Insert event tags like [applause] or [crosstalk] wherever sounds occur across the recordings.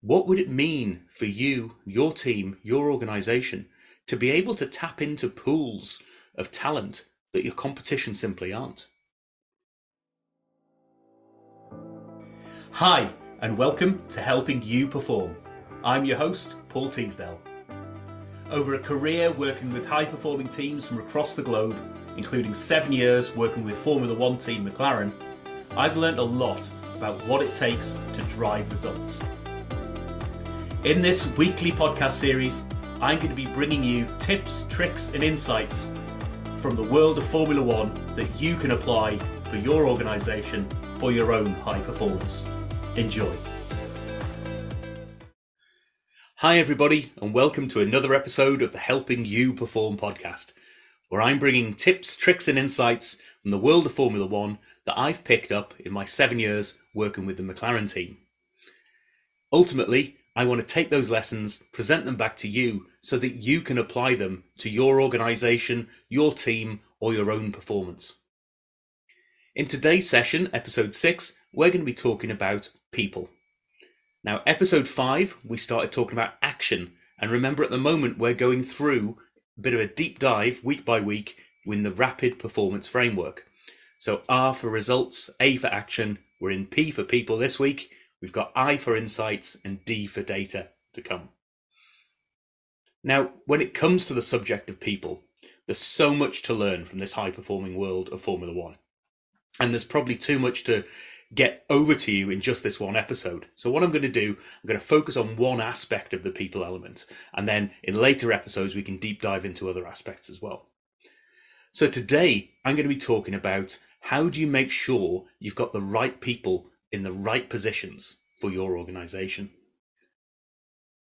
what would it mean for you, your team, your organization to be able to tap into pools of talent that your competition simply aren't? Hi, and welcome to Helping You Perform. I'm your host, Paul Teasdale. Over a career working with high performing teams from across the globe, including seven years working with Formula One team McLaren, I've learned a lot about what it takes to drive results. In this weekly podcast series, I'm going to be bringing you tips, tricks, and insights from the world of Formula One that you can apply for your organisation for your own high performance. Enjoy. Hi, everybody, and welcome to another episode of the Helping You Perform podcast, where I'm bringing tips, tricks, and insights from the world of Formula One that I've picked up in my seven years working with the McLaren team. Ultimately, I want to take those lessons, present them back to you so that you can apply them to your organization, your team, or your own performance. In today's session, episode 6, we're going to be talking about people. Now, episode 5, we started talking about action. And remember, at the moment, we're going through a bit of a deep dive week by week in the rapid performance framework. So, R for results, A for action. We're in P for people this week. We've got I for insights and D for data to come. Now, when it comes to the subject of people, there's so much to learn from this high performing world of Formula One. And there's probably too much to get over to you in just this one episode. So, what I'm going to do, I'm going to focus on one aspect of the people element. And then in later episodes, we can deep dive into other aspects as well. So, today, I'm going to be talking about how do you make sure you've got the right people in the right positions for your organization.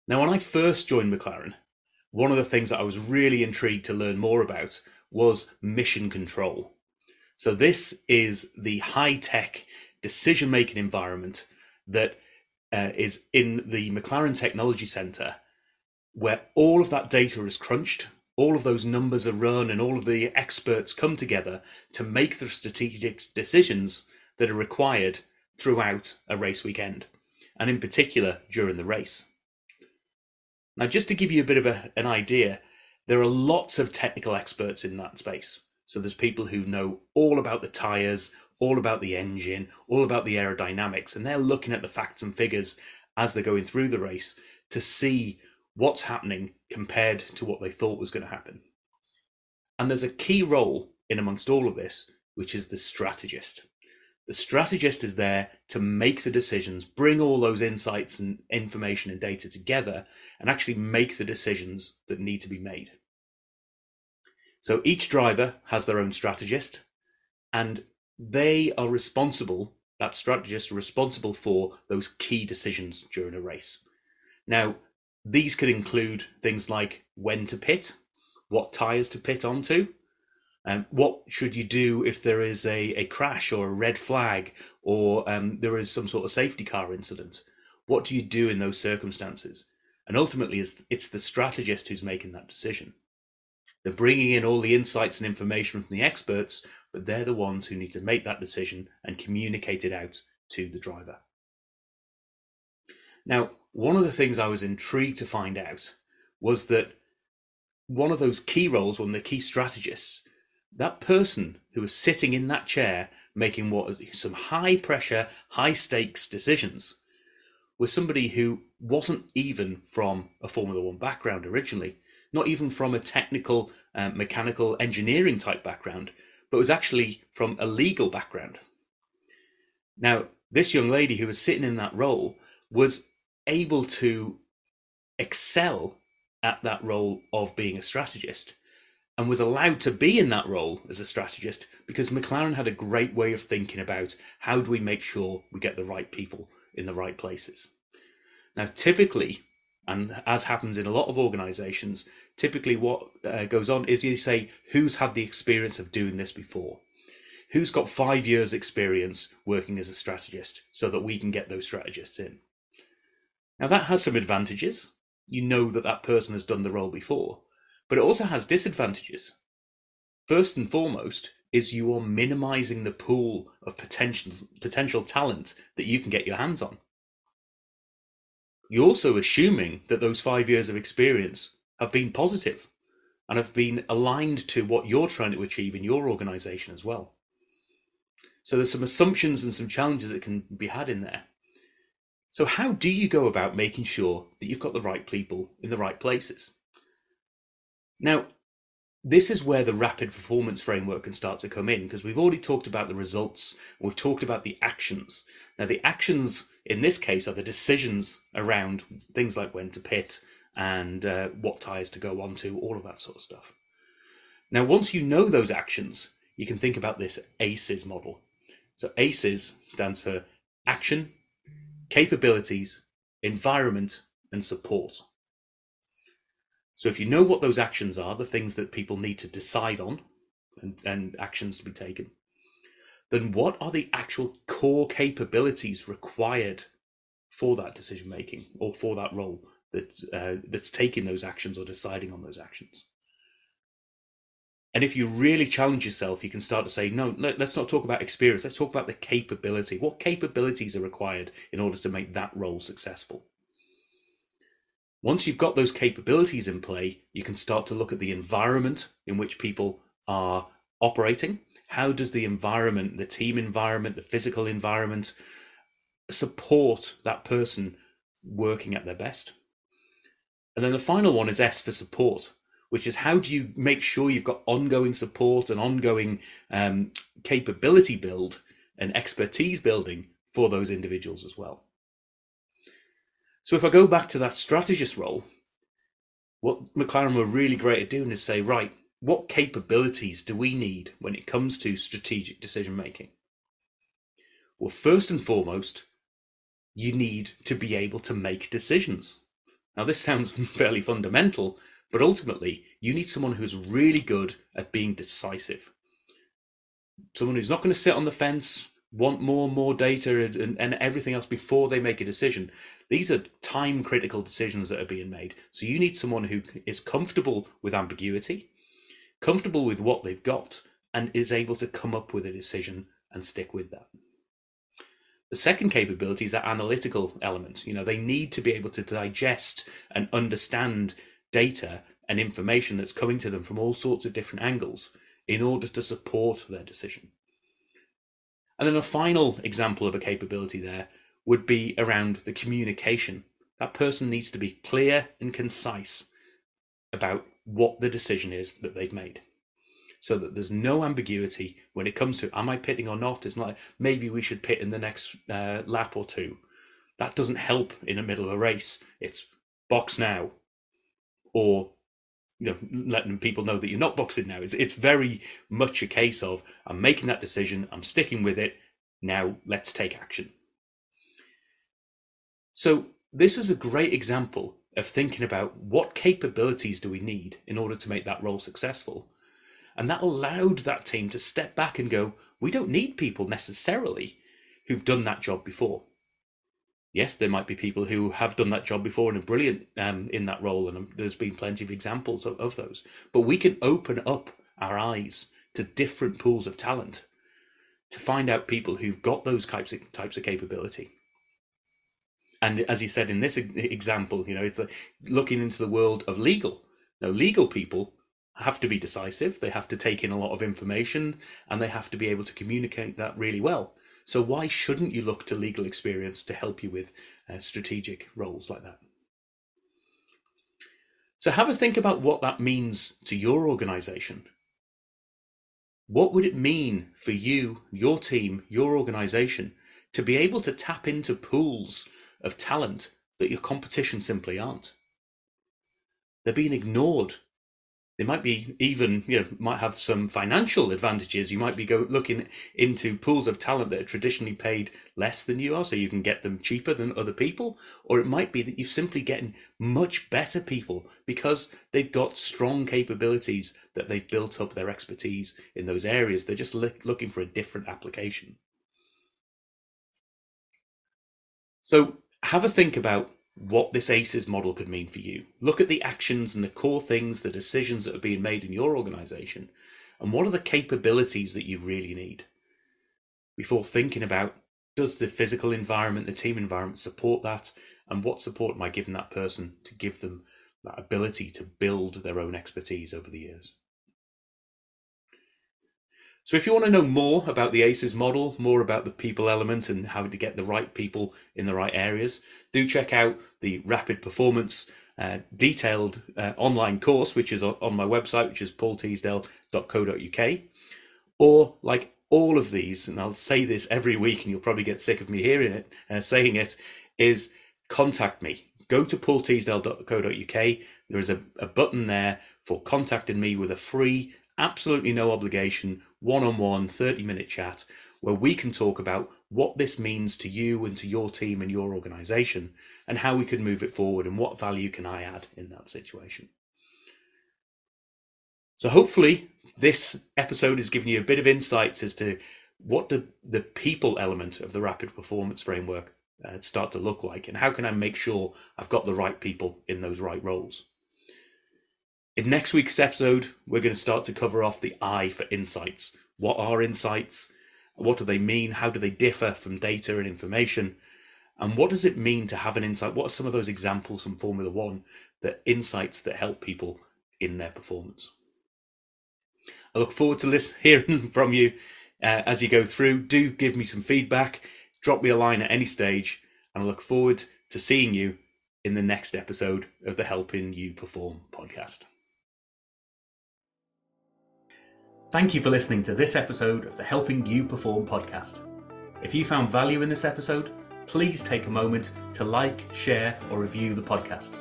Now, when I first joined McLaren, one of the things that I was really intrigued to learn more about was mission control. So, this is the high tech decision making environment that uh, is in the McLaren Technology Center, where all of that data is crunched, all of those numbers are run, and all of the experts come together to make the strategic decisions that are required throughout a race weekend, and in particular during the race. Now, just to give you a bit of a, an idea, there are lots of technical experts in that space. So there's people who know all about the tyres, all about the engine, all about the aerodynamics, and they're looking at the facts and figures as they're going through the race to see what's happening compared to what they thought was going to happen. And there's a key role in amongst all of this, which is the strategist. The strategist is there to make the decisions, bring all those insights and information and data together, and actually make the decisions that need to be made. So each driver has their own strategist, and they are responsible, that strategist responsible for those key decisions during a race. Now, these could include things like when to pit, what tyres to pit onto, um, what should you do if there is a, a crash or a red flag or um, there is some sort of safety car incident? What do you do in those circumstances? And ultimately, it's, it's the strategist who's making that decision. They're bringing in all the insights and information from the experts, but they're the ones who need to make that decision and communicate it out to the driver. Now, one of the things I was intrigued to find out was that one of those key roles, one of the key strategists, that person who was sitting in that chair making what some high pressure, high stakes decisions was somebody who wasn't even from a Formula One background originally, not even from a technical, uh, mechanical engineering type background, but was actually from a legal background. Now, this young lady who was sitting in that role was able to excel at that role of being a strategist and was allowed to be in that role as a strategist because McLaren had a great way of thinking about how do we make sure we get the right people in the right places. Now, typically, and as happens in a lot of organizations, typically what uh, goes on is you say, who's had the experience of doing this before? Who's got five years' experience working as a strategist so that we can get those strategists in? Now, that has some advantages. You know that that person has done the role before but it also has disadvantages. First and foremost is you are minimizing the pool of potential potential talent that you can get your hands on. you're also assuming that those five years of experience have been positive and have been aligned to what you're trying to achieve in your organization as well. So there's some assumptions and some challenges that can be had in there. So, how do you go about making sure that you've got the right people in the right places? Now, this is where the rapid performance framework can start to come in because we've already talked about the results, we've talked about the actions. Now, the actions in this case are the decisions around things like when to pit and uh, what tires to go onto, all of that sort of stuff. Now, once you know those actions, you can think about this ACEs model. So, ACEs stands for action, capabilities, environment, and support. So if you know what those actions are, the things that people need to decide on and, and actions to be taken, then what are the actual core capabilities required for that decision making or for that role that uh, that's taking those actions or deciding on those actions? And if you really challenge yourself, you can start to say, no, let's not talk about experience. Let's talk about the capability. What capabilities are required in order to make that role successful? Once you've got those capabilities in play, you can start to look at the environment in which people are operating. How does the environment, the team environment, the physical environment support that person working at their best? And then the final one is S for support, which is how do you make sure you've got ongoing support and ongoing um, capability build and expertise building for those individuals as well? So if I go back to that strategist role, what McLaren were really great at doing is say, right, what capabilities do we need when it comes to strategic decision making? Well, first and foremost, you need to be able to make decisions. Now, this sounds [laughs] fairly fundamental, but ultimately, you need someone who's really good at being decisive. Someone who's not going to sit on the fence, want more and more data and, and everything else before they make a decision. These are time critical decisions that are being made. So you need someone who is comfortable with ambiguity, comfortable with what they've got, and is able to come up with a decision and stick with that. The second capability is that analytical element. You know, they need to be able to digest and understand data and information that's coming to them from all sorts of different angles in order to support their decision. And then a final example of a capability there would be around the communication. That person needs to be clear and concise about what the decision is that they've made. So that there's no ambiguity when it comes to am I pitting or not? It's not like maybe we should pit in the next uh, lap or two. That doesn't help in the middle of a race. It's box now, or you know, letting people know that you're not boxing now. It's it's very much a case of I'm making that decision, I'm sticking with it. Now let's take action. So this is a great example of thinking about what capabilities do we need in order to make that role successful. And that allowed that team to step back and go, we don't need people necessarily who've done that job before yes, there might be people who have done that job before and are brilliant um, in that role, and there's been plenty of examples of, of those. But we can open up our eyes to different pools of talent to find out people who've got those types of, types of capability. And as you said in this example, you know, it's like looking into the world of legal. Now, legal people have to be decisive. They have to take in a lot of information, and they have to be able to communicate that really well. So why shouldn't you look to legal experience to help you with uh, strategic roles like that? So have a think about what that means to your organization. What would it mean for you, your team, your organization to be able to tap into pools of talent that your competition simply aren't? They're being ignored they might be even you know might have some financial advantages. You might be go looking into pools of talent that are traditionally paid less than you are so you can get them cheaper than other people. Or it might be that you're simply getting much better people because they've got strong capabilities that they've built up their expertise in those areas. They're just looking for a different application. So have a think about what this ACEs model could mean for you. Look at the actions and the core things, the decisions that are being made in your organization, and what are the capabilities that you really need before thinking about does the physical environment, the team environment support that? And what support am I giving that person to give them that ability to build their own expertise over the years? So, if you want to know more about the ACES model, more about the people element and how to get the right people in the right areas, do check out the Rapid Performance uh, detailed uh, online course, which is on my website, which is paulteasdale.co.uk. Or, like all of these, and I'll say this every week, and you'll probably get sick of me hearing it, uh, saying it, is contact me. Go to paulteasdale.co.uk. There is a, a button there for contacting me with a free, absolutely no obligation, one on one, 30 minute chat where we can talk about what this means to you and to your team and your organization and how we can move it forward and what value can I add in that situation. So hopefully this episode has given you a bit of insights as to what the, the people element of the rapid performance framework uh, start to look like and how can I make sure I've got the right people in those right roles. In next week's episode, we're going to start to cover off the I for insights. What are insights? What do they mean? How do they differ from data and information? And what does it mean to have an insight? What are some of those examples from Formula One that insights that help people in their performance? I look forward to listen, [laughs] hearing from you uh, as you go through. Do give me some feedback. Drop me a line at any stage, and I look forward to seeing you in the next episode of the Helping You Perform podcast. Thank you for listening to this episode of the Helping You Perform podcast. If you found value in this episode, please take a moment to like, share, or review the podcast.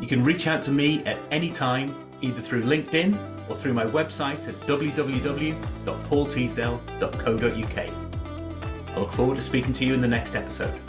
You can reach out to me at any time, either through LinkedIn or through my website at www.paulteasdale.co.uk. I look forward to speaking to you in the next episode.